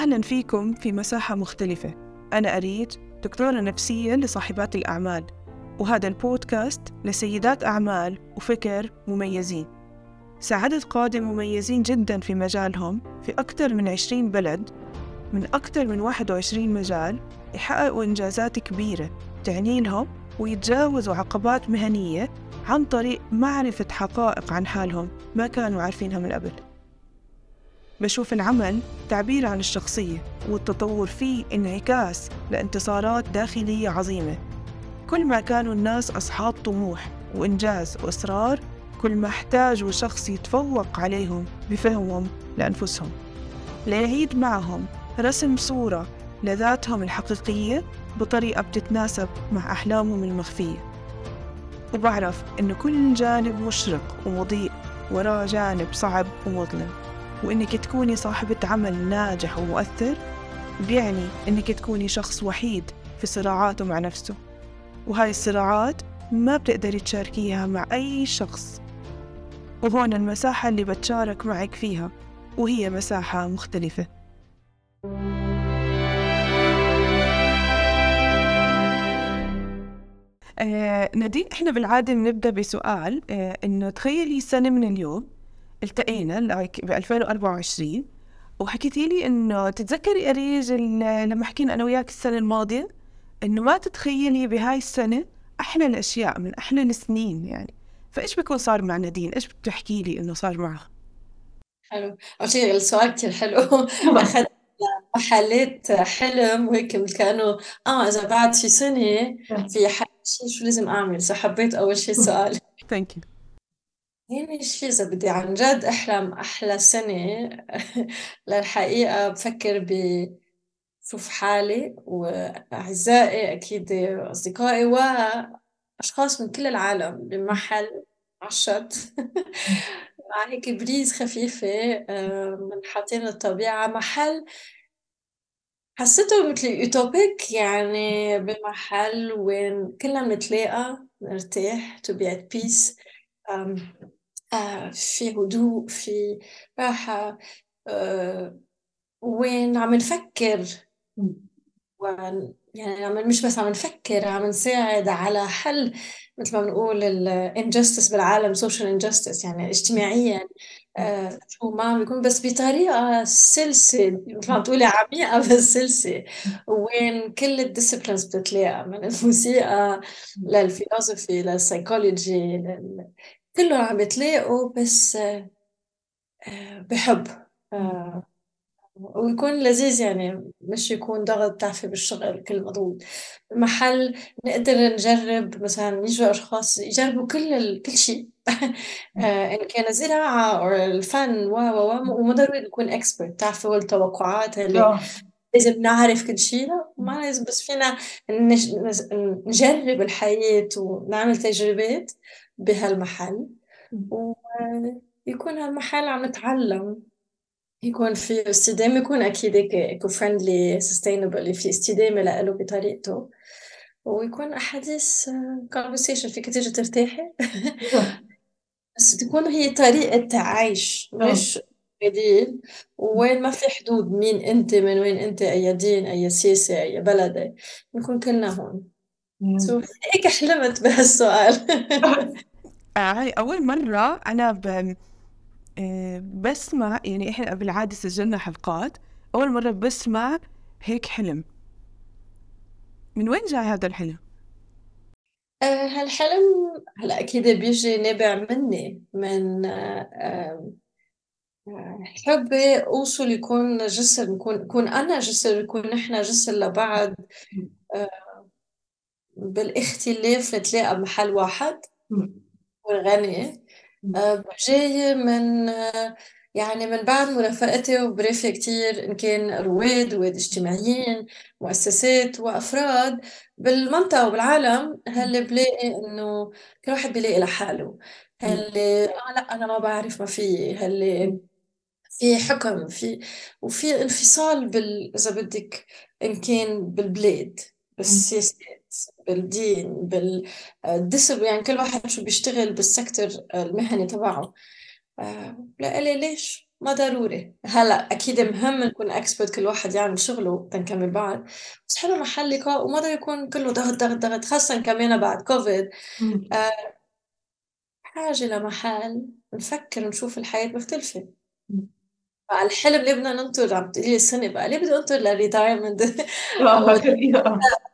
أهلا فيكم في مساحة مختلفة. أنا أريج دكتورة نفسية لصاحبات الأعمال وهذا البودكاست لسيدات أعمال وفكر مميزين. ساعدت قادة مميزين جدا في مجالهم في أكثر من 20 بلد من أكثر من 21 مجال يحققوا إنجازات كبيرة تعني لهم ويتجاوزوا عقبات مهنية عن طريق معرفة حقائق عن حالهم ما كانوا عارفينها من قبل. بشوف العمل تعبير عن الشخصية والتطور فيه انعكاس لانتصارات داخلية عظيمة. كل ما كانوا الناس أصحاب طموح وإنجاز وإصرار كل ما احتاجوا شخص يتفوق عليهم بفهمهم لأنفسهم. ليعيد معهم رسم صورة لذاتهم الحقيقية بطريقة بتتناسب مع أحلامهم المخفية. وبعرف إنه كل جانب مشرق ومضيء وراه جانب صعب ومظلم. وإنك تكوني صاحبة عمل ناجح ومؤثر بيعني إنك تكوني شخص وحيد في صراعاته مع نفسه. وهاي الصراعات ما بتقدري تشاركيها مع أي شخص. وهون المساحة اللي بتشارك معك فيها وهي مساحة مختلفة. آه نادين إحنا بالعادة بنبدأ بسؤال آه إنه تخيلي سنة من اليوم التقينا لايك ب 2024 وحكيتي لي إنه تتذكري أريج لما حكينا أنا وياك السنة الماضية إنه ما تتخيلي بهاي السنة أحلى الأشياء من أحلى السنين يعني. فإيش بيكون صار مع نادين إيش بتحكي لي إنه صار معها حلو. أول شيء السؤال كتير حلو. محلات حلم وهيك كأنه آه إذا بعد في سنة في حل شيء شو لازم أعمل؟ فحبيت أول شيء السؤال thank you يعني شيء إذا بدي عن جد أحلم أحلى سنة. للحقيقة بفكر ب شوف حالي وأعزائي أكيد أصدقائي وأشخاص من كل العالم بمحل الشط مع هيك breeze خفيفة من حاطين الطبيعة محل. حسيته مثل utopic يعني بمحل وين كلنا بنتلاقى نرتاح to be at peace. آه في هدوء في راحة آه وين عم نفكر؟ يعني عم مش بس عم نفكر عم نساعد على حل مثل ما بنقول ال injustice بالعالم social injustice يعني اجتماعيا. آه شو ما بيكون بس بطريقة سلسة مثل ما بتقولي عميقة بس سلسة. وين كل ال disciplines بتتلاقى من الموسيقى لل philosophy للسيكولوجي لل... كلهم عم بتلاقوا بس آه بحب آه ويكون لذيذ يعني مش يكون ضغط تعفي بالشغل كل مضغوط محل نقدر نجرب مثلا يجوا أشخاص يجربوا كل ال... كل شيء. آه، إن كان زراعة أو الفن و و وما ضروري نكون expert تعرفوا التوقعات اللي لازم نعرف كل شيء. لا ما لازم بس فينا نج... نجرب الحياة ونعمل تجربات. بهالمحل ويكون هالمحل عم نتعلم. يكون في استدامة يكون أكيد eco-friendly sustainable في استدامة له بطريقته. ويكون أحاديث conversation فيك تيجي ترتاحي. بس تكون هي طريقة عيش مش بديل وين ما في حدود مين أنت من وين أنت؟ أي دين أي سياسة أي بلد نكون كلنا هون. so هيك حلمت بهالسؤال. هاي أول مرة أنا ب... بسمع يعني إحنا بالعادة سجلنا حلقات. أول مرة بسمع هيك حلم. من وين جاي هذا الحلم؟ آه هالحلم هلا أكيد بيجي نابع مني من آه آه حبي أوصل يكون جسر نكون يكون أنا جسر يكون نحن جسر لبعض. آه بالإختلاف نتلاقى بمحل واحد. والغني آه، جاية من آه، يعني من بعد مرافقتي وبرافق كتير إن كان رواد رواد اجتماعيين مؤسسات وأفراد بالمنطقة وبالعالم هل بلاقي إنه كل واحد بيلاقي لحاله؟ هل آه لا أنا ما بعرف ما في هل في حكم في وفي انفصال بال إذا بدك إن كان بالبلاد بالسياسات. بالدين بالدسب يعني كل واحد شو بيشتغل بالسكتر المهني تبعه. آه، لا لي ليش؟ ما ضروري. هلا أكيد مهم نكون expert كل واحد يعمل شغله تنكمل بعد. بس حلو محل لقاء وما ضروري يكون كله ضغط ضغط ضغط خاصة كمان بعد كوفيد آه حاجة لمحل نفكر نشوف الحياة مختلفة. الحلم اللي بدنا ننطر عم تقولي السنة بقى ليه بدي أنطر لل retirement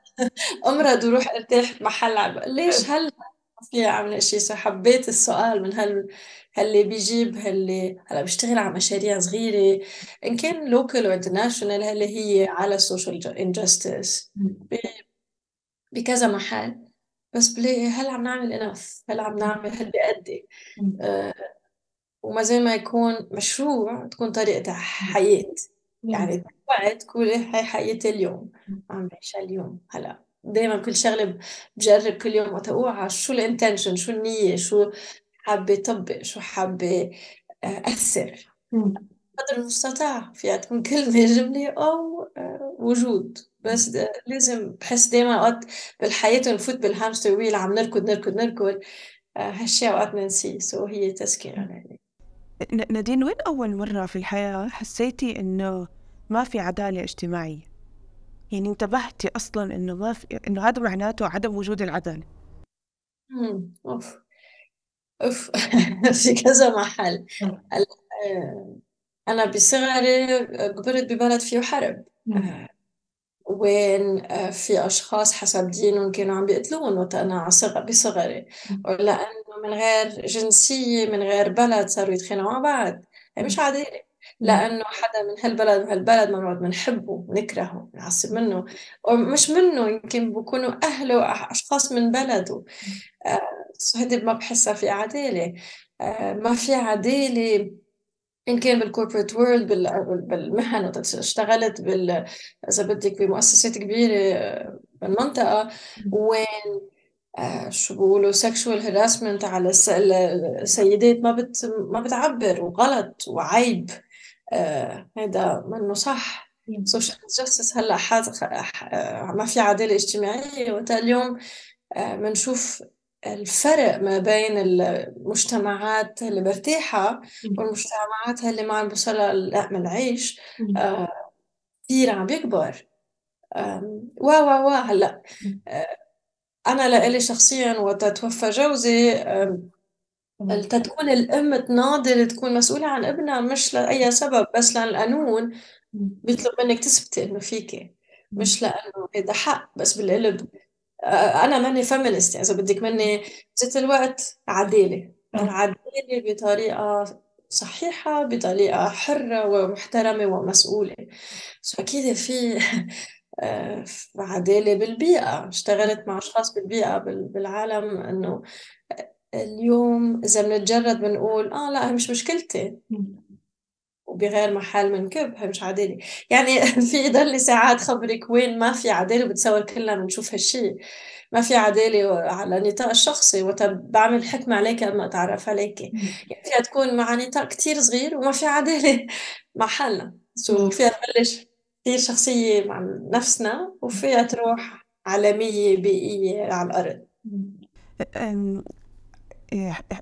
أمرض وروح أرتاح بمحل ليش هلا في اعمل شيء حبيت السؤال من هال هاللي بيجيب هاللي هلا بيشتغل على مشاريع صغيرة إن كان local أو international هاللي هي على ال social injustice بكذا محل. بس بلاقي هل عم نعمل enough هل عم نعمل هل بيأدي آه وما زي ما يكون مشروع تكون طريقة حياة. يعني وقت تقول هاي حياتي اليوم. عم بعيشها اليوم هلا دايما كل شغلة بجرب كل يوم وتوقع شو ال intention شو النية شو حابة طبق شو حابة آه، أثر. قدر المستطاع. فيها تكون كلمة جملة أو آه، وجود. بس لازم بحس دايما اوقات بالحياة نفوت بال hamster wheel عم نركض نركض نركض. آه، هالشيء أوقات ننسيه. so هي تذكره يعني. نادين وين أول مرة في الحياة حسيتي إنه ما في عدالة اجتماعية؟ يعني انتبهتي أصلا إنه ما في إنه هذا معناته عدم وجود العدالة. أوف. أوف. في كذا محل. آه، أنا بصغري كبرت ببلد فيه حرب. وين آه، في أشخاص حسب دينهم كانوا عم بيقتلون وقت أنا بصغري. ولأنه من غير جنسية من غير بلد صاروا يتخانقوا مع بعض. هي مش عادلة لأنه حدا من هالبلد وهالبلد ما بنقعد بنحبه بنكرهه بنعصب منه ومش منه يمكن بكونوا أهله أشخاص من بلده. آه هيدي ما بحسها في عدالة. آه ما في عدالة إن كان بالكوربريت وورلد بالمهن اشتغلت بال إذا بدك بمؤسسات كبيرة آه، بالمنطقة. وين آه شو بيقولوا sexual harassment على السيدات ما بت ما بتعبر وغلط وعيب. آه هذا منه صح. social justice هلا آه، ما في عدالة اجتماعية. وقت اليوم بنشوف آه الفرق ما بين المجتمعات اللي مرتاحة والمجتمعات اللي ما عم بوصلها لقمة العيش آه، كثير عم بيكبر. و و و هلا. أنا لإلي شخصيا وقت توفى جوزي تكون الأم تناضل تكون مسؤولة عن ابنها مش لأي سبب بس لأن القانون بيطلب منك تثبتي إنه فيكي مش لأنه هذا حق بس بالقلب. آه، أنا ماني فيمينست يعني إذا بدك مني ذات الوقت عداله العداله بطريقة صحيحة بطريقة حرة ومحترمة ومسؤولة. so أكيد في آه، عدالة بالبيئة. اشتغلت مع أشخاص بالبيئة بالعالم إنه اليوم إذا بنتجرد بنقول آه لا هي مش مشكلتي. وبغير محل من كب هي مش عدالة يعني في يضل ساعات خبرك وين ما في عدالة بتصور كلنا بنشوف هالشيء ما في عدالة على نطاق الشخصي. وقت بعمل حكمة عليك ما أتعرف عليك. يعني فيها تكون مع نطاق كتير صغير وما في عدالة مع حالنا so فيها تبلش كثير شخصية مع نفسنا وفيها تروح عالمية بيئية على الأرض.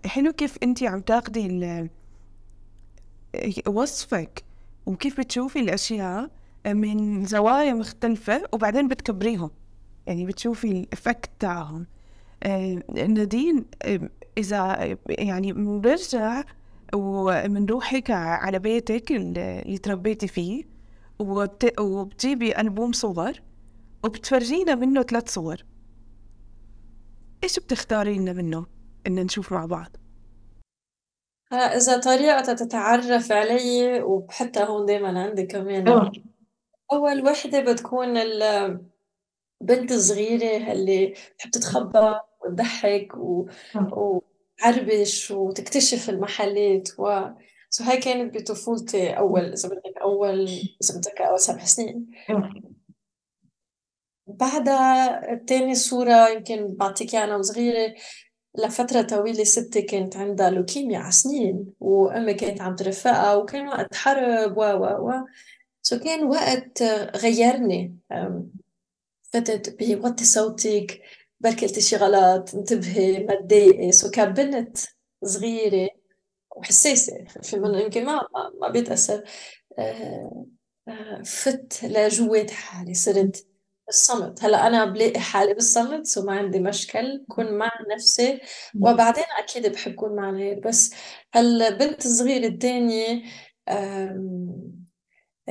حلو كيف انت عم تاخدي وصفك وكيف بتشوفي الأشياء من زوايا مختلفة وبعدين بتكبريهم. يعني بتشوفي الإفكت تاعهم. آه، نادين إذا يعني بنرجع وبنروح هيك على بيتك اللي تربيتي فيه وبتجيبي ألبوم صور وبتفرجينا منه ثلاث صور. إيش بتختاري لنا منه؟ إن نشوف مع بعض إذا طريقة تتعرف علي وحتى هون دايما عندي كمان آه. أول وحدة بتكون البنت الصغيرة اللي بتحب تتخبى وتضحك و... آه. وتعربش وتكتشف المحلات و so هاي كانت بطفولتي أول إذا بدك أول إذا بدك أول سبع سنين آه. بعدها تاني صورة يمكن بعطيك أنا وصغيرة لفترة طويلة ستي كانت عندها لوكيميا على سنين وأمي كانت عم ترفقها وكان وقت حرب و و و. so كان وقت غيرني. فتت بوطي صوتك بركي شي غلط انتبهي ما تضايقي. so كبنت صغيرة وحساسة في منه يمكن ما ما بيتأثر. آه، آه، فت لجوات حالي صرت الصمت هلأ أنا بلاقي حالي بالصمت so ما عندي مشكل كون مع نفسي. وبعدين أكيد بحب كون مع غير بس هالبنت الصغيرة الثانية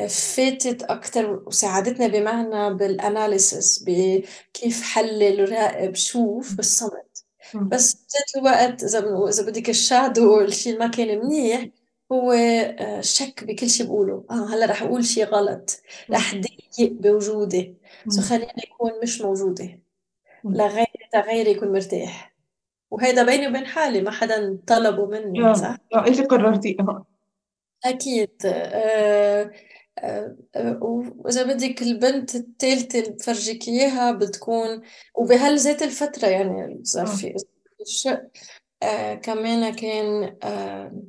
فاتت أكتر وساعدتنا بمعنى بالأناليسس بكيف حلل وراقب شوف بالصمت بس بذات الوقت إذا إذا بدك الشادو الشيء ما كان منيح هو آه، شك بكل شيء بقوله. آه هلأ رح أقول شيء غلط. رح ضيق بوجودي. سو خليني اكون مش موجودة. لغيري غيري يكون مرتاح. وهيدا بيني وبين حالي ما حدا طلبه مني صح؟ آه انت قررتي. آه. أكيد. آه آه وإذا بدك البنت الثالثة اللي بفرجيك إياها بتكون وبهالذات الفترة يعني صار في الشق آه كمان كان آه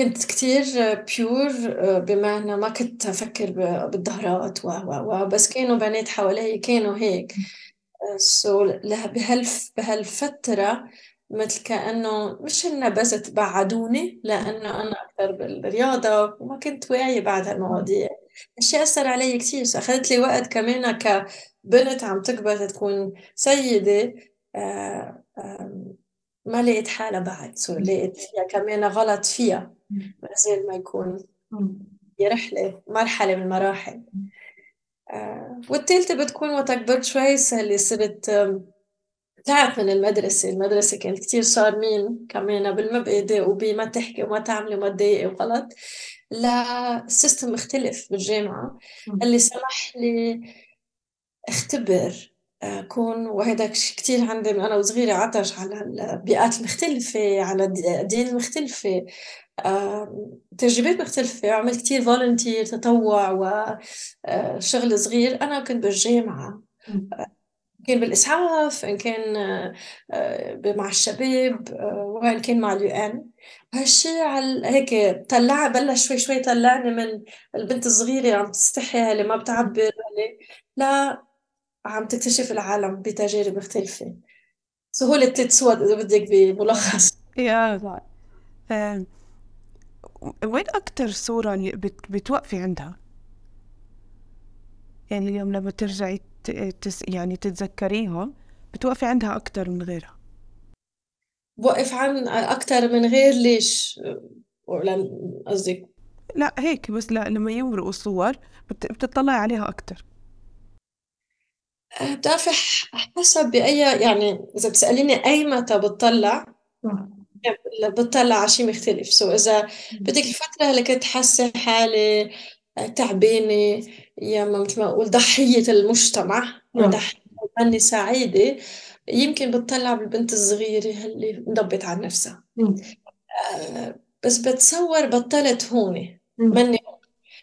كنت كتير بيور بمعنى ما كنت أفكر بالظهرات و و بس كانوا بنات حوالي كانوا هيك. سو بهالف بهالفترة مثل كأنه مش إنه بس تبعدوني لأنه أنا أكثر بالرياضة وما كنت واعية بعد هالمواضيع. الشيء أثر علي كتير. أخذت لي وقت كمان كبنت عم تكبر تكون سيدة. آه، ما لقيت حالها بعد. سو لقيت فيها كمان غلط فيها. ما زال ما يكون هي رحلة مرحلة من المراحل آه، والثالثة بتكون وقت كبرت شوي اللي صرت تعرف من المدرسة. المدرسة كانت كتير صارمين كمان بالمبادئ وبما تحكي وما تعملي وما تضايقي وغلط. لسيستم مختلف بالجامعة. اللي سمح لي اختبر آه، كون وهذا كتير عندي من أنا وصغيرة عطش على البيئات المختلفة على الدين المختلفة تجربات مختلفة عملت كتير volunteer تطوع وشغل آه، صغير. أنا كنت بالجامعة. كان بالإسعاف إن كان مع الشباب وإن كان مع ال UN. هالشيء على هيك طلع بلش شوي شوي طلعني من البنت الصغيرة عم تستحي اللي ما بتعبر لا عم تكتشف العالم بتجارب مختلفة. so هول ثلاث صور إذا بدك بملخص. يا وين أكتر صورة بتوقفي عندها؟ يعني اليوم لما ترجعي تس يعني تتذكريهم بتوقفي عندها أكتر من غيرها بوقف عن أكتر من غير ليش؟ قصدك لا هيك بس لا لما يمرقوا صور بتطلعي عليها أكتر بتعرفي حسب بأي يعني إذا بتسأليني أي متى بتطلع بتطلع على شيء مختلف. so إذا بدك الفترة اللي كنت حاسة حالي تعبانة يا مثل ما أقول ضحية المجتمع ضحية ماني سعيدة يمكن بتطلع بالبنت الصغيرة اللي انضبت على نفسها. آه، بس بتصور بطلت هون ماني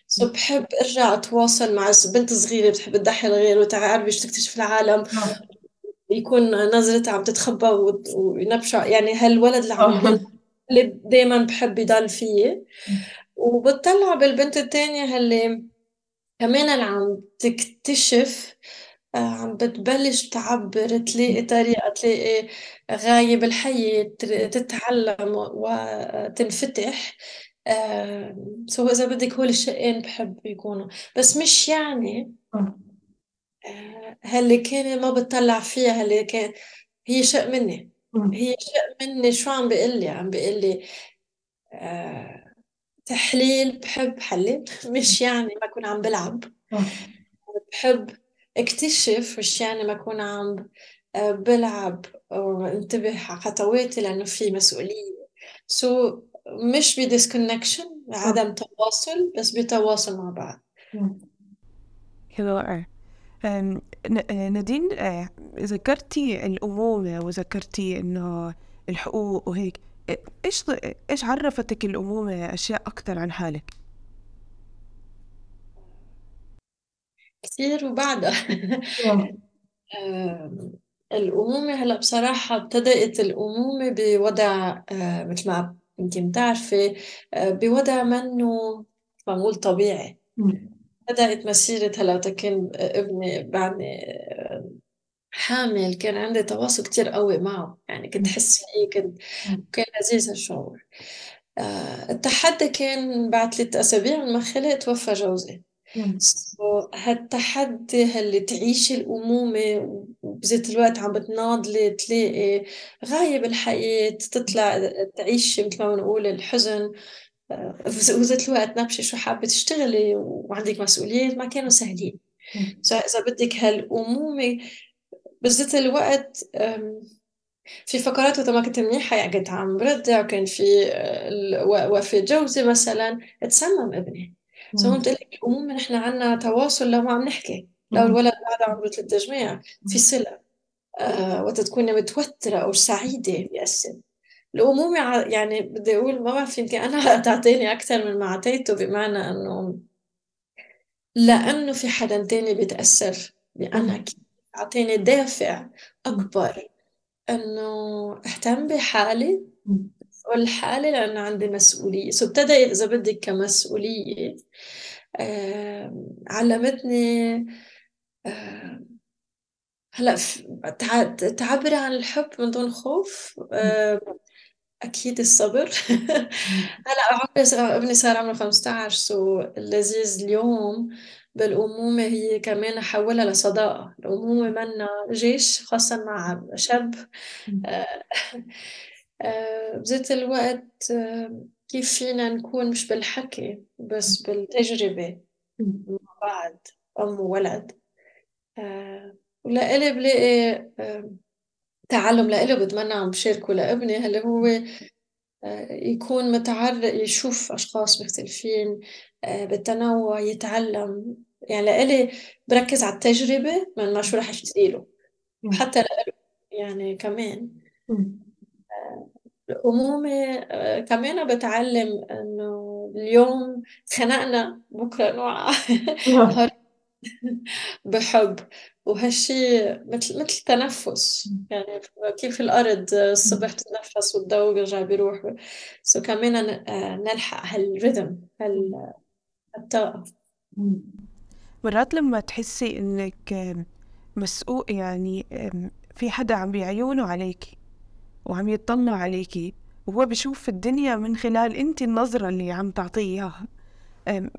so بحب أرجع أتواصل مع بنت صغيرة بتحب تضحك الغير وتعرف باش تكتشف العالم. يكون نظرتها عم تتخبى وينبشع يعني هالولد اللي عم اللي دايما بحب يضل فيه. وبتطلع بالبنت الثانية اللي كمان اللي عم تكتشف آه، عم بتبلش تعبر تلاقي طريقة تلاقي غاية بالحياة تتعلم وتنفتح. سو إذا بدك هول الشقين بحب يكونوا. بس مش يعني آه. آه، هاللي كان ما بتطلع فيها هاللي كان هي شق مني. هي شق مني. شو عم بيقول لي؟ عم بيقول لي آه، تحليل بحب حلل مش يعني ما أكون عم بلعب. بحب اكتشف مش يعني ما أكون عم بلعب وانتبه على خطواتي لأنه في مسؤولية. سو مش بديسكونكشن عدم تواصل بس بتواصل مع بعض. حلو نادين آه، ذكرتي الأمومة وذكرتي إنه الحقوق وهيك. إيش إيش عرفتك الأمومة أشياء أكثر عن حالك؟ كثير وبعدها. الأمومة هلأ بصراحة ابتدأت الأمومة بوضع آه، مثل ما يمكن تعرفي آه، بوضع منه معمول طبيعي. بدأت مسيرة هلا كان ابني بعدني آه، حامل. كان عندي تواصل كتير قوي معه. يعني كنت حس فيه كنت كان لذيذ هالشعور آه، التحدي كان بعد ثلاث أسابيع من ما خلق توفى جوزي. so هالتحدي هاللي تعيشي الأمومة وبذات الوقت عم بتناضلي تلاقي غايب الحياة تطلع تعيشي مثل ما بنقول الحزن. وذات الوقت نبشي شو حابة تشتغلي وعندك مسؤوليات ما كانوا سهلين إذا بدك هالأمومة بذات الوقت في فقرات وقت ما كنت منيحة يعني كنت عم برضع وكان في وفاة جوزي مثلا تسمم ابني. سو قلت لك الأمومة نحن عنا تواصل لو ما عم نحكي. لو الولد بعد عمره ثلاث جماع في صلة آه وقت تكوني متوترة أو سعيدة بيأثر الأمومة يعني بدي أقول ما بعرف يمكن أنا تعطيني أكثر من ما أعطيته بمعنى إنه لأنه في حدا تاني بيتأثر بأنا أعطيني دافع أكبر إنه أهتم بحالي والحالي لأنه عندي مسؤولية. سو ابتدى إذا بدك كمسؤولية علمتني هلأ تعبري عن الحب من دون خوف أكيد الصبر. هلا أبني صار عمره 15 سو اللذيذ اليوم. بالأمومة هي كمان حولها لصداقة. الأمومة منا جيش خاصة مع شاب. آه، آه، بذات الوقت آه، كيف فينا نكون مش بالحكي بس بالتجربة مع بعض أم وولد. ولإلي بلاقي تعلم لإلي بتمنى عم بشاركه لابني اللي هو يكون متعرض يشوف أشخاص مختلفين بالتنوع يتعلم. يعني لإلي بركز على التجربة من ما شو رح اشتري له وحتى لإله يعني كمان. الأمومة آه، كمان بتعلم إنه اليوم خنقنا بكرة نوع بحب. وهالشي مثل مثل تنفس يعني كيف الأرض الصبح تتنفس والضوء بيرجع بيروح سو كمان آه، نلحق هالريذم هالطاقة مرات لما تحسي إنك مسؤول يعني في حدا عم بعيونه عليكي وعم يطلع عليكي وهو بشوف الدنيا من خلال انت النظرة اللي عم تعطيها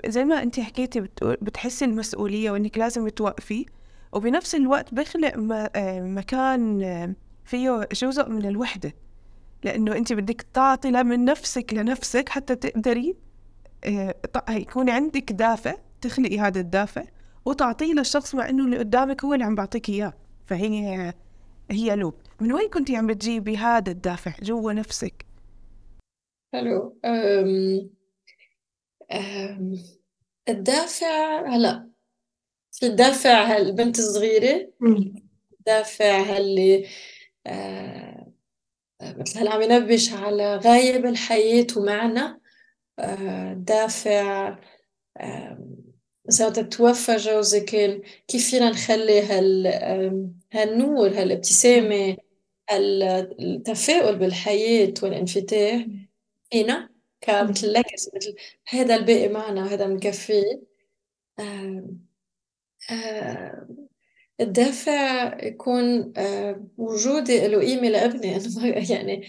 زي ما انت حكيتي بتحسي المسؤولية وإنك لازم توقفي وبنفس الوقت بخلق مكان فيه جزء من الوحدة. لأنه أنت بدك تعطي من نفسك لنفسك حتى تقدري يكون عندك دافع تخلقي هذا الدافع وتعطيه للشخص مع إنه اللي قدامك هو اللي عم بعطيك إياه. فهي هي لوب. من وين كنتي عم بتجيبي هذا الدافع جوا نفسك؟ حلو أم... أم... الدافع هلا في الدافع البنت الصغيرة الدافع اللي آه... مثل هلا عم ينبش على غاية بالحياة ومعنى آه... دافع مثلا توفى جوزك كيف فينا نخلي هال هالنور هالابتسامة التفاؤل بالحياة والانفتاح فينا كمثل لكس مثل هذا الباقي معنا وهذا مكفيه الدافع يكون وجودي له قيمة لابني يعني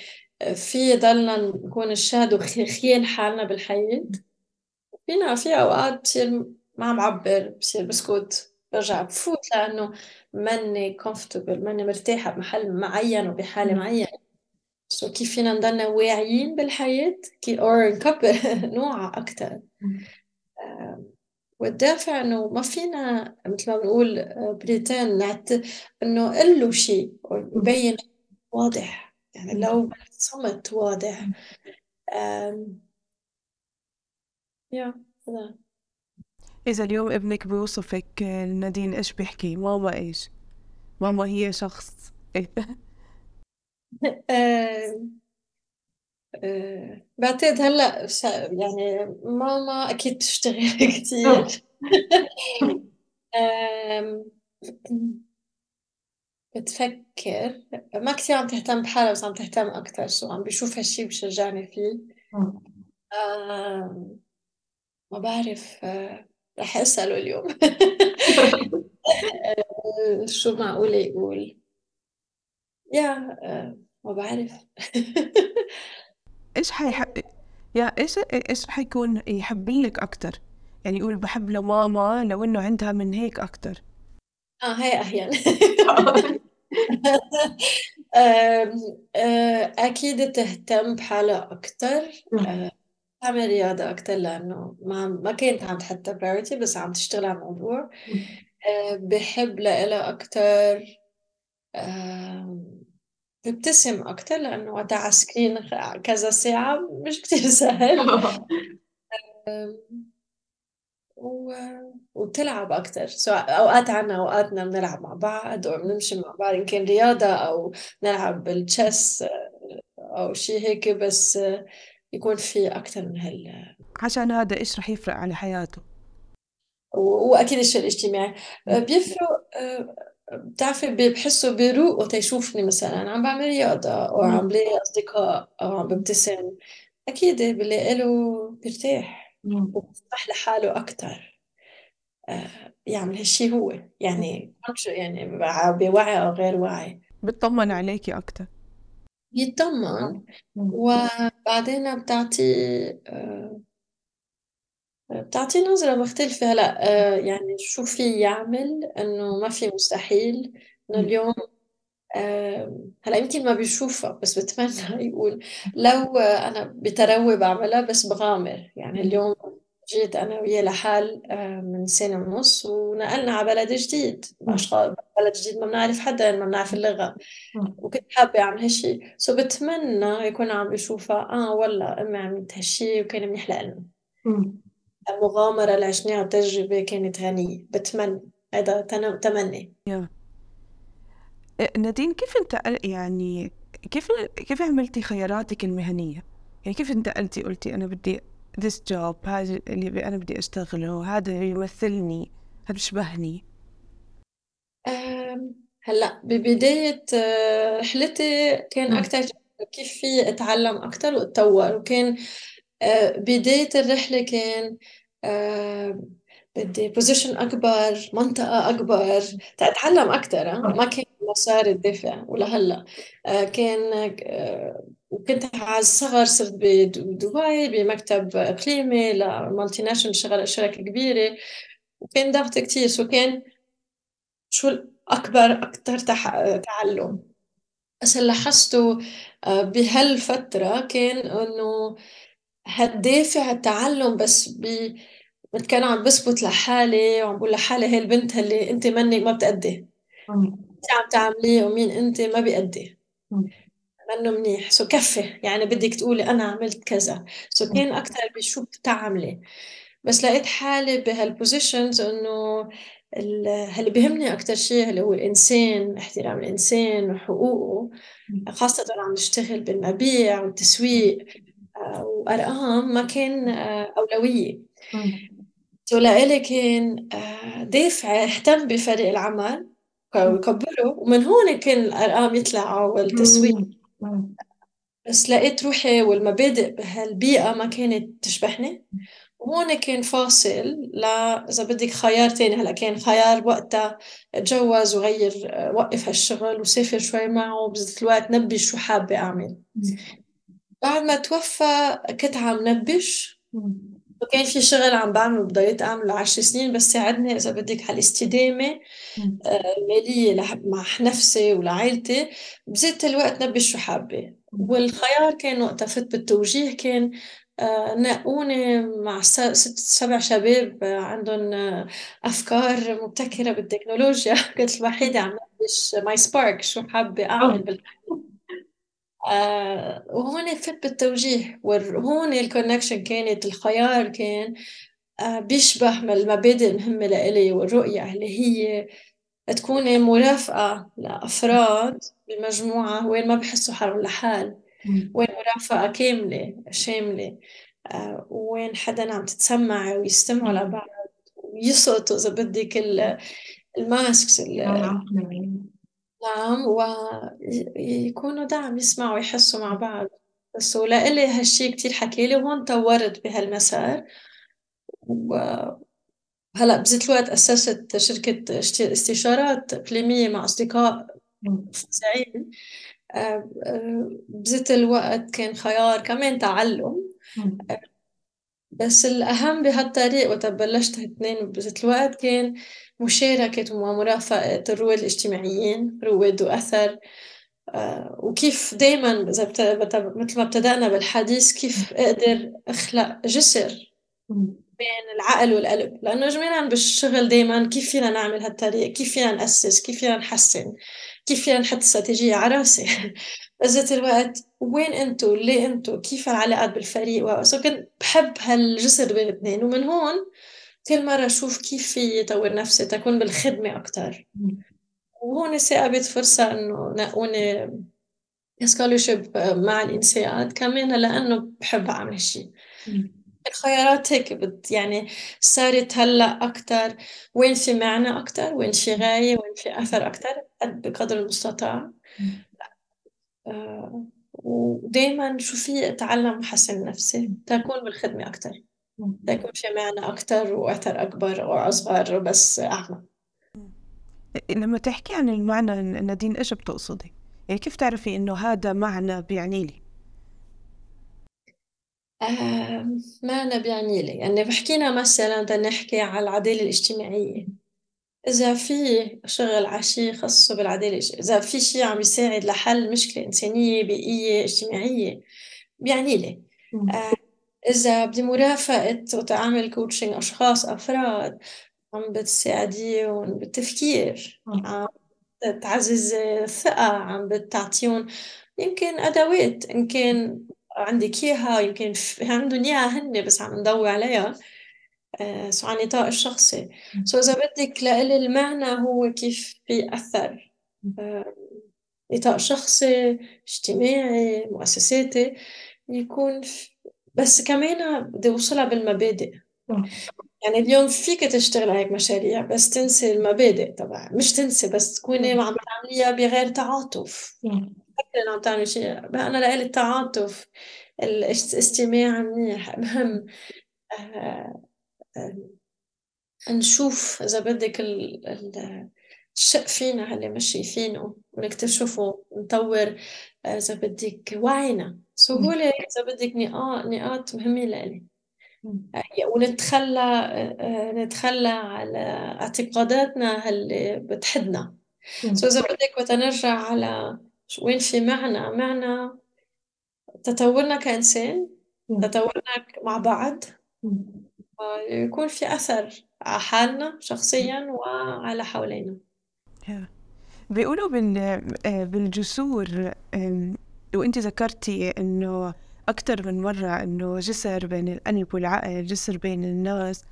في ضلنا نكون الشهد وخيال حالنا بالحياة. فينا في أوقات بصير ما عم بعبر بصير بسكت برجع بفوت لأنه ماني comfortable ماني مرتاحة بمحل معين وبحالة معينة. so كيف فينا نضلنا واعيين بالحياة؟ كي أو نكبر نوعى أكتر. والدافع إنه ما فينا مثل ما بنقول pretend not إنه قل له شيء ويبين واضح. يعني لو صمت واضح. يا إذا اليوم ابنك بيوصفك نادين إيش بيحكي؟ ماما إيش؟ ماما هي شخص. إيه؟ بعتقد هلا يعني ماما أكيد بتشتغل كثير بتفكر ما كثير عم تهتم بحالها بس عم تهتم أكثر سو عم بشوف هالشي بشجعني فيه. ما بعرف رح أسأله اليوم. شو معقول يقول؟ يا ما بعرف. إيش حيحب يا إيش إيش رح يكون يحب لك أكثر يعني يقول بحب لماما لو إنه عندها من هيك أكثر آه هي أحيانا آه، أكيد تهتم بحالها أكثر آه، تعمل رياضة أكتر لأنه ما ما كانت عم تحط priority بس عم تشتغل على الموضوع. آه، بحب لإلها أكتر. ببتسم أكتر لأنه وقتها على screen كذا ساعة مش كتير سهل. و... وبتلعب أكتر. سواء أوقات عنا أوقاتنا بنلعب مع بعض أو بنمشي مع بعض إن كان رياضة أو نلعب بالتشيس أو شيء هيك بس يكون في أكتر من هال عشان هذا إيش رح يفرق على حياته؟ وأكيد الشيء الإجتماعي. بيفرق بتعرفي بحسه بيروق وقت يشوفني مثلا عم بعمل رياضة أو عم بلاقي أصدقاء أو عم ببتسم أكيد بلاقي له بيرتاح وبيفتح لحاله أكتر. آه، يعمل هالشي هو. يعني يعني بوعي أو غير وعي. بتطمن عليكي أكتر. يطمن وبعدين بتعطي آه، بتعطي نظرة مختلفة هلأ آه، يعني شو في يعمل إنه ما في مستحيل إنه اليوم آه، هلأ يمكن ما بيشوفها بس بتمنى يقول لو أنا بتروي بعملها بس بغامر. يعني اليوم جيت أنا وياه لحال من سنة ونص ونقلنا على بلد جديد. اشخاص بلد جديد ما بنعرف حدا ما بنعرف اللغة. وكنت حابة أعمل هالشي. سو بتمنى يكون عم بيشوفها آه والله أمي عملت هالشي وكان منيح لنا المغامرة اللي عشناها تجربة كانت غنية بتمنى هذا تمني yeah. نادين كيف انت يعني كيف كيف عملتي خياراتك المهنية؟ يعني كيف انتقلتي قلتي أنا بدي this job هذا اللي أنا بدي أشتغله هذا يمثلني هذا بيشبهني هلأ ببداية آه، رحلتي كان أكتر كيف في أتعلم أكتر وأتطور وكان آه، بداية الرحلة كان آه، بدي position أكبر منطقة أكبر. تتعلم أكتر ما كان مسار الدفع ولهلا. كان وكنت على الصغر صرت بدبي بمكتب إقليمي ل multinational شركة كبيرة. وكان ضغط كتير so كان شو أكبر أكتر تعلم. بس اللي لاحظته آه، بهالفترة كان إنه هالدافع التعلم بس ب كان عم بثبت لحالي وعم بقول لحالي هي البنت اللي انت منك ما بتأدي. انت عم تعمليه ومين انت ما بيأدي. منه منيح. so كفي. يعني بدك تقولي أنا عملت كذا. so كان أكثر بشو بتعملي. بس لقيت حالي بهال positions إنه اللي بيهمني أكتر شيء اللي هو الإنسان احترام الإنسان وحقوقه خاصة عم نشتغل بالمبيع والتسويق. آه، وأرقام ما كان آه، أولوية. لإلي كان آه، دافع اهتم بفريق العمل ويكبره ومن هون كان الأرقام يطلعوا والتسويق. بس لقيت روحي والمبادئ بهالبيئة ما كانت تشبهني. وهون كان فاصل ل إذا بدك خيار تاني. هلأ كان خيار وقتها أتجوز وغير وقف هالشغل وسافر شوي معه بذات الوقت نبش شو حابة أعمل. بعد ما توفى كنت عم نبش. وكان في شغل عم بعمله بضليت أعمله عشر سنين بس ساعدني إذا بدك هالاستدامة المالية آه، مع نفسي ولعائلتي. بذات الوقت نبش شو حابة والخيار كان وقتها فت بالتوجيه كان آه، نقوني مع ست سبع شباب عندهم أفكار مبتكرة بالتكنولوجيا. كنت الوحيدة عم نبش my spark شو حابة أعمل بالحياة. آه وهون فت بالتوجيه وهون ال connection كانت الخيار كان آه بيشبه المبادئ المهمة لإلي والرؤية اللي هي تكوني مرافقة لأفراد بمجموعة وين ما بحسوا حالهم لحال وين مرافقة كاملة شاملة آه، وين حدا عم تتسمع ويستمعوا لبعض ويسقطوا إذا بدك الماسكس نعم ويكونوا دعم يسمعوا ويحسوا مع بعض. بس ولإلي هالشي كتير حكيلي وهون طورت بهالمسار. وهلا بذات الوقت أسست شركة استشارات إقليمية مع أصدقاء فظيعين بذات الوقت كان خيار كمان تعلم. بس الأهم بهالطريق وقت بلشت اثنين بذات الوقت كان مشاركة ومرافقة الرواد الاجتماعيين رواد وأثر آه، وكيف دايما إذا مثل ما ابتدأنا بالحديث كيف أقدر أخلق جسر. بين العقل والقلب. لأنه جميعا بالشغل دايما كيف فينا نعمل هالطريق؟ كيف فينا نأسس؟ كيف فينا نحسن؟ كيف فينا نحط استراتيجية على راسي؟ بذات الوقت وين أنتو؟ ليه أنتو؟ كيف العلاقات بالفريق؟ so كنت بحب هالجسر بين الاثنين ومن هون كل مرة أشوف كيف في طور نفسي تكون بالخدمة أكتر. وهون صاقبت فرصة إنه نقوني scholarship مع ال INSEAD كمان لأنه بحب أعمل هالشي. الخيارات هيك بت يعني صارت هلأ أكثر وين في معنى أكثر وين في غاية؟ وين في أثر أكثر بقدر المستطاع. آه ودائما شو في؟ أتعلم وحسن نفسي. تكون بالخدمة أكثر تكون في معنى أكثر وأثر أكبر أو اصغر بس اعمق لما تحكي عن المعنى نادين إيش بتقصدي؟ يعني كيف تعرفي إنه هذا معنى بيعني لي؟ آه ما أنا بيعني لي يعني بحكينا مثلا نحكي على العدالة الاجتماعية. إذا في شغل عشي خاصه بالعدالة إذا في شيء عم يساعد لحل مشكلة إنسانية بيئية اجتماعية بيعني لي آه إذا بدي مرافقة وتعمل كوتشنج أشخاص أفراد عم بتساعديهم بالتفكير عم بتعزز الثقة عم بتعطيهم يمكن أدوات إن كان عندك إياها يمكن عندهم إياها هن بس عم ندور عليها آه، so على النطاق الشخصي. so إذا بدك لإلي المعنى هو كيف بيأثر آه، نطاق شخصي اجتماعي مؤسساتي يكون بس كمان بدي أوصلها بالمبادئ. يعني اليوم فيك تشتغل هيك مشاريع بس تنسي المبادئ طبعا مش تنسي بس تكوني عم تعمليها بغير تعاطف. فكرة عم تعمل شيء أنا لإلي التعاطف الاستماع منيح. مهم آه، آه، نشوف إذا بدك الشق فينا اللي مش شايفينه ونكتشفه نطور آه، إذا بدك وعينا. سهولة إذا بدك نقاط نقاط مهمة لإلي. ونتخلى نتخلى على اعتقاداتنا اللي بتحدنا. سو إذا بدك وتنرجع على وين في معنى معنى تطورنا كإنسان تطورنا مع بعض. يكون في أثر على حالنا شخصيا وعلى حوالينا. بيقولوا بالجسور وانت ذكرتي إنه أكثر من مرة إنه جسر بين القلب والعقل جسر بين الناس.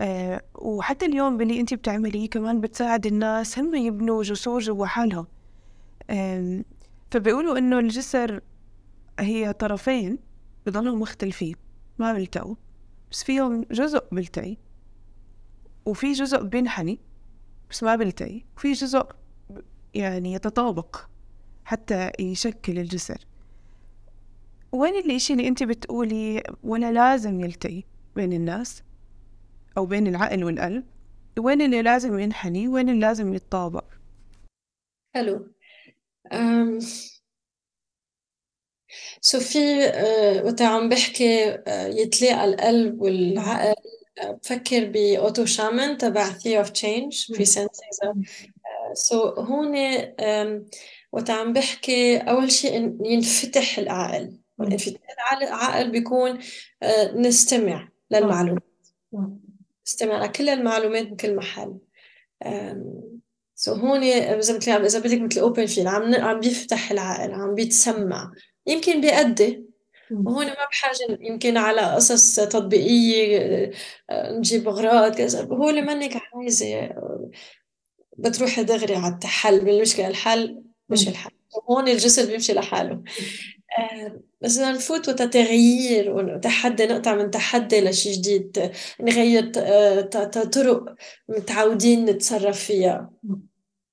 أه وحتى اليوم باللي أنت بتعمليه كمان بتساعد الناس هم يبنوا جسور جوا حالهم. فبيقولوا إنه الجسر هي طرفين بضلوا مختلفين ما بيلتقوا. بس فيهم جزء بيلتقي وفي جزء بينحني بس ما بيلتقي وفي جزء يعني يتطابق حتى يشكل الجسر. وين الإشي اللي أنت بتقولي ولا لازم يلتقي بين الناس أو بين العقل والقلب؟ وين اللي لازم ينحني؟ وين اللي لازم يتطابق؟ حلو. so في أه... وقت عم بحكي أه... يتلاقى القلب والعقل. أه... بفكر ب Otto Scharmer تبع Theory of change في so هون وقت عم بحكي أول شيء ينفتح العقل. في العقل بيكون آه، نستمع للمعلومات. نستمع لكل المعلومات بكل محل. so هون إذا مثل إذا بدك مثل open field عم عم بيفتح العقل عم بيتسمع. يمكن بيأدي. وهون ما بحاجة يمكن على قصص تطبيقية آه، نجيب أغراض كذا. هو اللي منك عايزة بتروحي دغري على الحل بالمشكلة الحل مش الحل. هون الجسد بيمشي لحاله. آه، بس بدنا نفوت وتغيير وتحدي نقطع من تحدي لشيء جديد نغير آه، طرق متعودين نتصرف فيها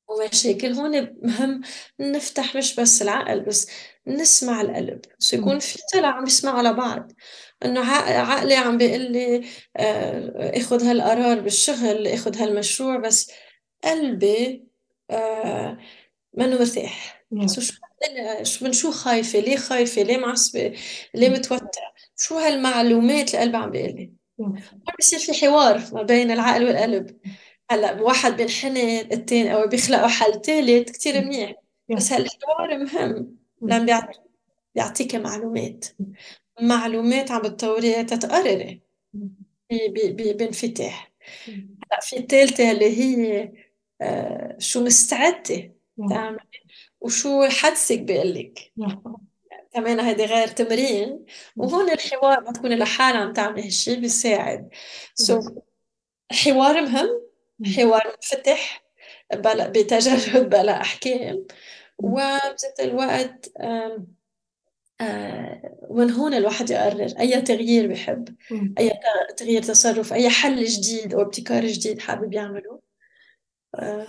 ومشاكل هون مهم نفتح مش بس العقل بس نسمع القلب بس يكون في طلع عم بيسمعوا لبعض انه عقلي عم بيقول لي آه، اخذ هالقرار بالشغل اخذ هالمشروع بس قلبي منه مرتاح. شو شو من شو خايفة؟ ليه خايفة؟ ليه معصبة؟ ليه متوترة؟ شو هالمعلومات اللي قلبي عم بيقول لي؟ بصير في حوار ما بين العقل والقلب. هلأ واحد بينحني التاني أو بيخلقوا حل ثالث كثير منيح. بس هالحوار مهم. لأن بيعطيك معلومات. معلومات عم بتطوريها تتقرري بانفتاح هلأ في الثالثة اللي هي آه شو مستعدة؟ تعملي وشو حدسك بيقول لك كمان هيدي غير تمرين. وهون الحوار ما تكوني لحالها عم تعملي هالشيء بيساعد. سو so, حوار مهم حوار منفتح بلا بتجرد بلا أحكام. وبذات الوقت ومن هون الواحد يقرر أي تغيير بحب. أي تغيير تصرف أي حل جديد أو ابتكار جديد حابب يعمله.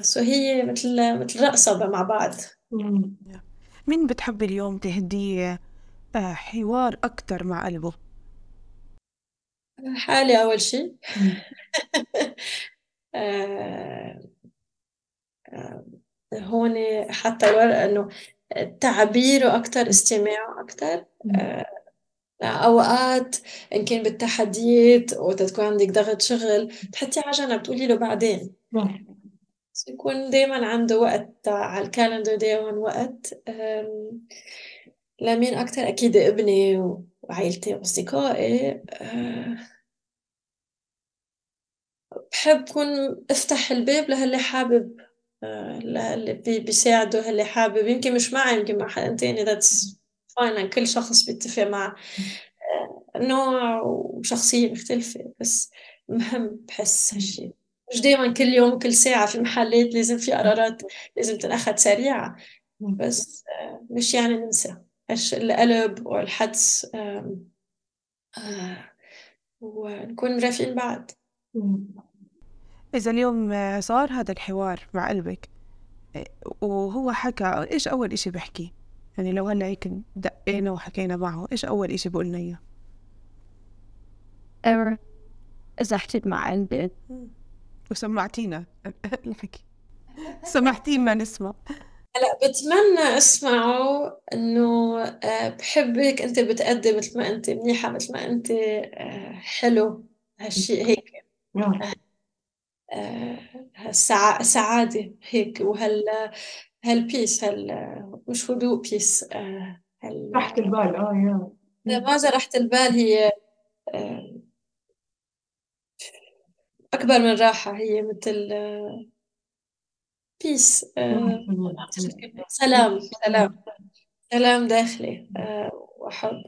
سو هي مثل مثل رقصة مع بعض. مين بتحبي اليوم تهديه آه، حوار أكتر مع قلبه؟ حالي أول شيء آه، آه، هون حتى الورق إنه تعبيره أكتر استماعه أكتر. أوقات إن كان بالتحديات وقت تكون عندك ضغط شغل تحطيه على جنب تقولي له بعدين. يكون دايما عنده وقت على الكالندر دايما وقت لمين أكتر؟ أكيد ابني وعائلتي وأصدقائي. أه، بحب كون أفتح الباب للي حابب أه، للي بيساعده اللي حابب. يمكن مش معي يمكن مع حدا تاني. that's fine كل شخص بيتفق مع أه، نوع وشخصية مختلفة. بس مهم بحس هالشي. مش دايما كل يوم كل ساعة في محلات لازم في قرارات لازم تنأخذ سريعة. بس مش يعني ننسى. القلب والحدس ونكون مرافقين بعض. إذا اليوم صار هذا الحوار مع قلبك وهو حكى إيش أول إشي بحكي يعني لو هلأ هيك دقينا وحكينا معه إيش أول إشي بقولنا إياه؟ إذا حكيت مع قلبي. وسمعتينا. الحكي سمحتينا نسمع. هلا بتمنى أسمعه إنه آه، بحبك أنت بتأدي مثل ما أنت منيحة مثل ما أنت آه، حلو. هالشيء هيك. السعادة آه، هيك وهال هال peace هال مش هدوء peace هال راحة البال. آه yeah. ماذا راحة البال هي أكبر من راحة هي مثل peace آه، سلام سلام سلام داخلي آه، وحب.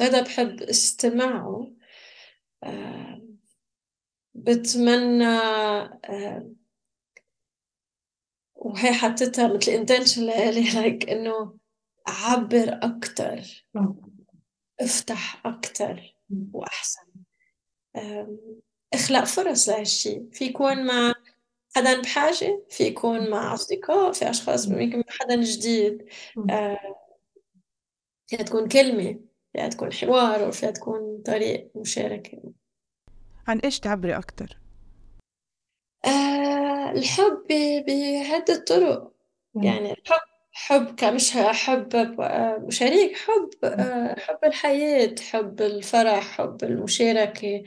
هذا بحب استمعه آه، بتمنى وهي حطيتها مثل intention لك إنه عبر أكثر أفتح أكثر وأحسن. اخلق فرص لهالشيء في يكون مع حدا بحاجة في يكون مع أصدقاء في أشخاص يمكن حدا جديد. آه، فيها تكون كلمة فيها تكون حوار وفيها تكون طريق مشاركة. عن إيش تعبري أكتر؟ آه الحب بعدة طرق يعني الحب حب كمش حب شريك حب آه حب الحياة حب الفرح حب المشاركة.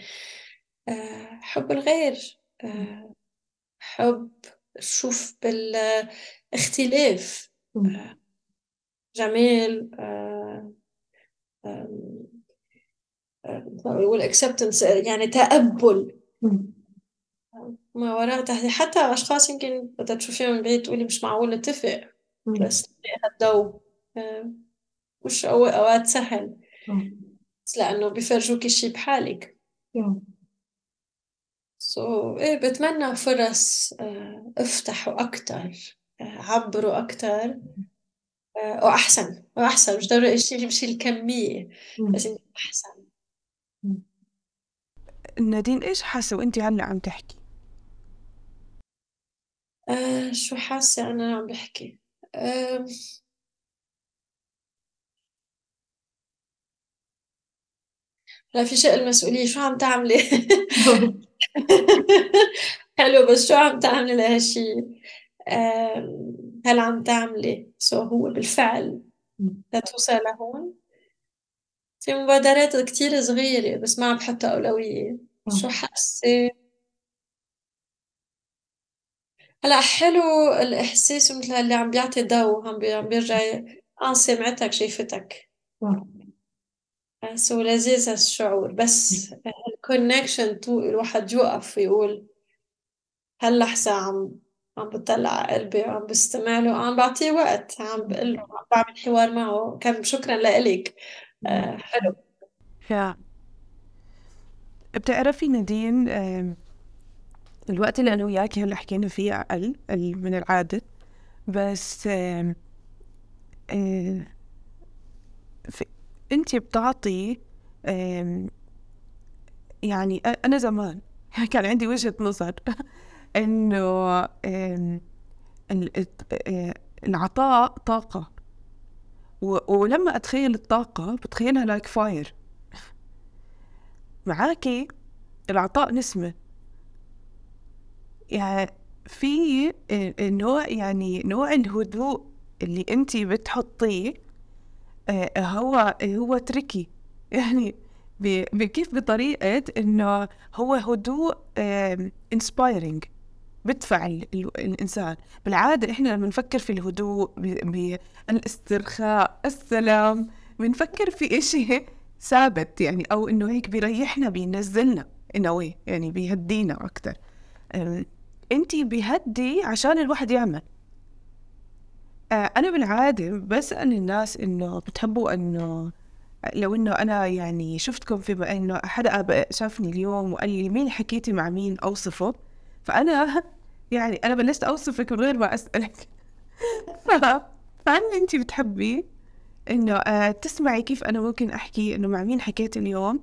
حب الغير آه حب شوف بالاختلاف جمال والاكسبتنس يعني تقبل. ما وراء تحدي حتى أشخاص يمكن بدها تشوفيهم من بعيد تقولي مش معقول نتفق بس الضوء مش أوقات سهل. بس لأنه بيفرجوك شي بحالك. سو so, إيه بتمنى فرص آه، افتحوا أكتر آه، عبروا أكتر آه، وأحسن وأحسن مش ضروري شيء يمشي الكمية بس أحسن نادين إيش حاسة وأنت هلأ عم تحكي؟ آه شو حاسة أنا عم بحكي؟ آه لا في شيء المسؤولية شو عم تعملي؟ حلو بس شو عم تعملي لهالشي؟ هل عم تعملي؟ سو هو بالفعل لتوصل لهون؟ في مبادرات كتير صغيرة بس ما عم بحطها أولوية. شو حاسة؟ هلأ حلو الإحساس مثل اللي عم بيعطي ضوء عم بيرجع آه سمعتك شايفتك. so لذيذ هالشعور. بس ال connection to الواحد يوقف ويقول هاللحظة عم عم بطلع قلبي وعم بستمع له عم بعطيه وقت عم بقول له عم بعمل حوار معه. كان شكرا لإلك. آه حلو. yeah بتعرفي نادين الوقت اللي أنا وياكي هلأ حكينا فيه أقل من العادة. بس آه أنت بتعطي يعني أنا زمان كان عندي وجهة نظر إنه العطاء طاقة. ولما أتخيل الطاقة بتخيلها لايك فاير معاكي العطاء نسمة. يعني في نوع يعني نوع الهدوء اللي انت بتحطيه هو هو تركي يعني كيف بطريقة إنه هو هدوء انسبايرنج بدفع الإنسان. بالعادة إحنا لما نفكر في الهدوء بالاسترخاء السلام بنفكر في إشي ثابت يعني أو إنه هيك بيريحنا بينزلنا انه يعني بيهدينا أكثر انت بيهدي عشان الواحد يعمل. آه، أنا بالعادة بسأل الناس إنه بتحبوا إنه لو إنه أنا يعني شفتكم في إنه حدا شافني اليوم وقال لي مين حكيتي مع مين أوصفه فأنا يعني أنا بلشت أوصفك من غير ما أسألك. فهل أنت بتحبي إنه آه تسمعي كيف أنا ممكن أحكي إنه مع مين حكيت اليوم؟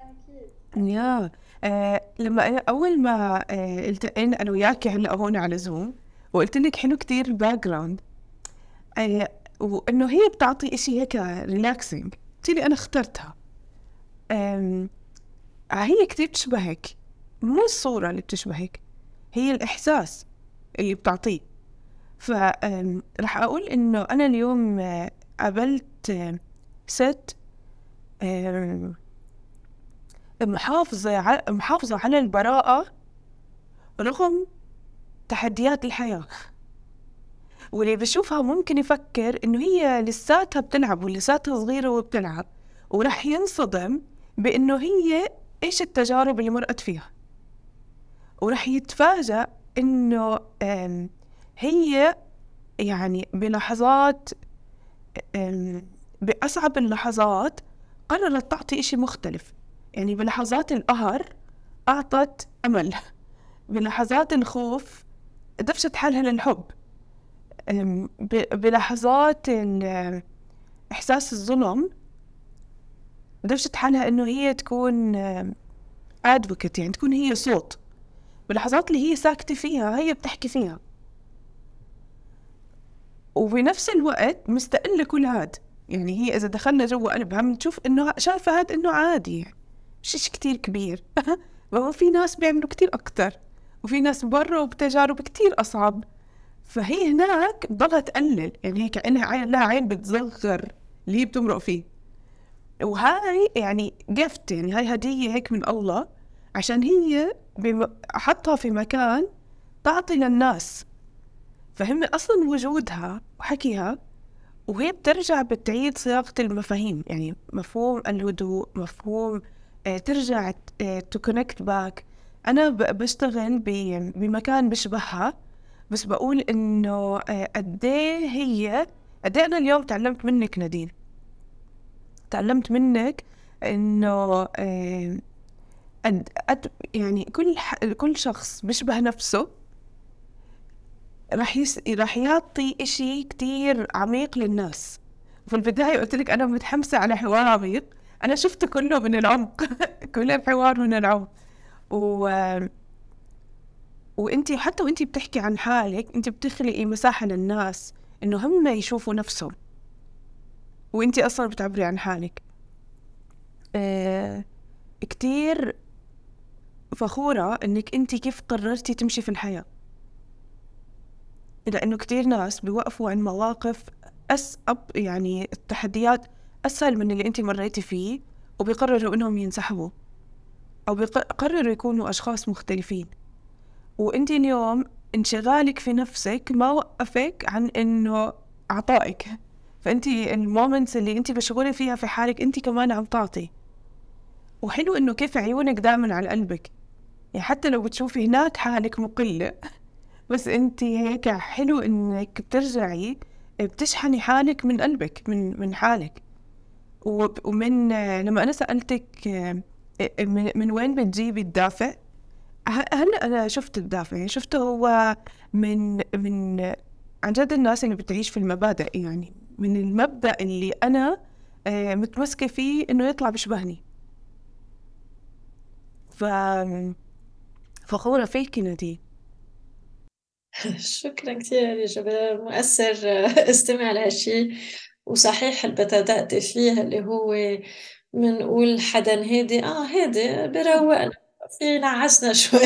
أكيد. yeah آه لما أنا أول ما آه التقينا أنا وياك هلأ هون على زوم وقلت لك حلو كتير ال background آه، وإنه هي بتعطي إشي هيك relaxing قلت لي أنا اخترتها. آه، هي كتير بتشبهك مو الصورة اللي بتشبهك هي الإحساس اللي بتعطيه. فرح أقول إنه أنا اليوم آه، قابلت ست محافظة محافظة على البراءة رغم تحديات الحياة. واللي بشوفها ممكن يفكر إنه هي لساتها بتلعب ولساتها صغيرة وبتلعب ورح ينصدم بإنه هي إيش التجارب اللي مرقت فيها. ورح يتفاجأ إنه هي يعني بلحظات بأصعب اللحظات قررت تعطي إشي مختلف. يعني بلحظات القهر أعطت أمل. بلحظات الخوف دفشت حالها للحب. بلحظات إحساس الظلم دفشت حالها إنه هي تكون ادفوكت يعني تكون هي صوت. باللحظات اللي هي ساكتة فيها هي بتحكي فيها. وبنفس الوقت مستقلة كل هاد. يعني هي إذا دخلنا جوا قلبها بنشوف إنه شايفة هاد إنه عادي. مش إشي كتير كبير. ما في ناس بيعملوا كتير أكتر. وفي ناس برا بتجارب كتير أصعب. فهي هناك بضلها تقلل يعني هي كأنها عين لها عين بتصغر اللي هي بتمرق فيه. وهاي يعني gift يعني هاي هدية هيك من الله عشان هي حطها في مكان تعطي للناس. فهم أصلا وجودها وحكيها وهي بترجع بتعيد صياغة المفاهيم يعني مفهوم الهدوء مفهوم آه ترجع to connect back أنا بشتغل بمكان بشبهها. بس بقول إنه آه، قد إيه هي قد إيه أنا اليوم تعلمت منك نادين؟ تعلمت منك إنه آه، قد يعني كل كل شخص بيشبه نفسه راح يس... راح يعطي إشي كتير عميق للناس. في البداية قلت لك أنا متحمسة على حوار عميق. أنا شفته كله من العمق كل الحوار من العمق. و وانت حتى وانت بتحكي عن حالك انت بتخلقي مساحة للناس إنه هم يشوفوا نفسهم. وانت أصلا بتعبري عن حالك. آه كتير فخورة إنك انت كيف قررتي تمشي في الحياة. لأنه كتير ناس بيوقفوا عن مواقف أصعب يعني التحديات أسهل من اللي أنت مريتي فيه وبيقرروا إنهم ينسحبوا. أو بيقرروا يكونوا أشخاص مختلفين. وأنت اليوم انشغالك في نفسك ما وقفك عن إنه عطائك فأنت المومنتس اللي أنت مشغولة فيها في حالك أنت كمان عم تعطي. وحلو إنه كيف عيونك دائما على قلبك. يعني حتى لو بتشوفي هناك حالك مقلة. بس أنت هيك حلو إنك بترجعي بتشحني حالك من قلبك من من حالك. ومن لما أنا سألتك من, من وين بتجيبي الدافع هلا أنا شفت الدافع يعني شفته هو من من عن جد الناس اللي بتعيش في المبادئ يعني من المبدأ اللي أنا آه، متمسكة فيه إنه يطلع بيشبهني ف فخورة فيك نادين. شكرا كثير يا جبل مؤثر استمع لهالشي. وصحيح اللي بدأت فيه اللي هو بنقول حدا هادي آه هادي بروقنا. في نعسنا شوي.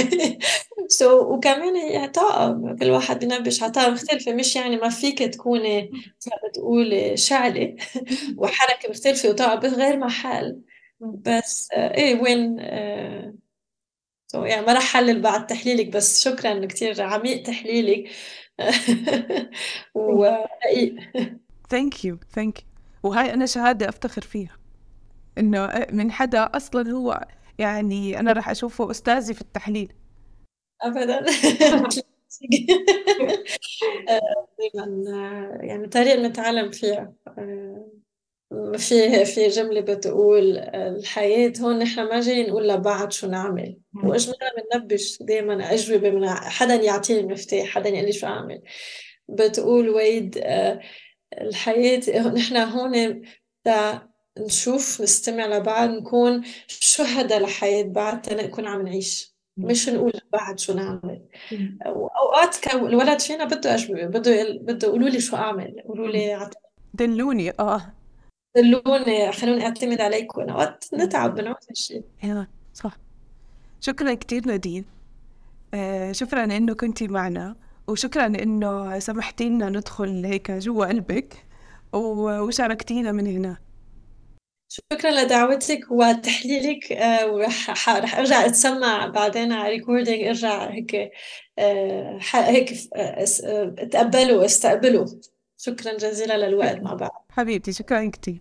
سو so, وكمان هي طاقة كل واحد بينبش على طاقة مختلفة. مش يعني ما فيك تكوني بتقولي شعلة وحركة مختلفة وطاقة بغير محل بس إيه وين آه so, يعني ما رح حلل بعد تحليلك بس شكرا كتير عميق تحليلك. ورقيق thank you thank you وهاي أنا شهادة أفتخر فيها. إنه من حدا أصلا هو يعني أنا راح أشوفه أستاذي في التحليل. أبدا. دائما يعني طريقة نتعلم فيها. في في جملة بتقول الحياة هون نحن ما جايين نقول لبعض شو نعمل. واجمالا بننبش؟ دائما أجوبة من حدا يعطيني المفتاح حدا يقول لي شو أعمل. بتقول ويد الحياة نحن هون نشوف نستمع لبعض نكون شهداء لحياة بعض تنكون عم نعيش. مش نقول لبعض شو نعمل. واوقات الولد فينا بده أجوبة بده بده يقولوا لي شو أعمل. قولوا لي دلوني. آه. دلوني خلوني أعتمد عليكم. أوقات نتعب بنعمل هالشيء صح. شكرا كثير نادين. آه شكرا إنه كنتي معنا وشكرا إنه سمحتي لنا ندخل هيك جوا قلبك وشاركتينا من هنا. شكرا لدعوتك وتحليلك. آه، ورح رح أرجع أتسمع بعدين على ريكوردينج أرجع هيك آه، هيك آه، تقبلوا استقبلوا شكرا جزيلا للوقت مع بعض. حبيبتي شكرا كثير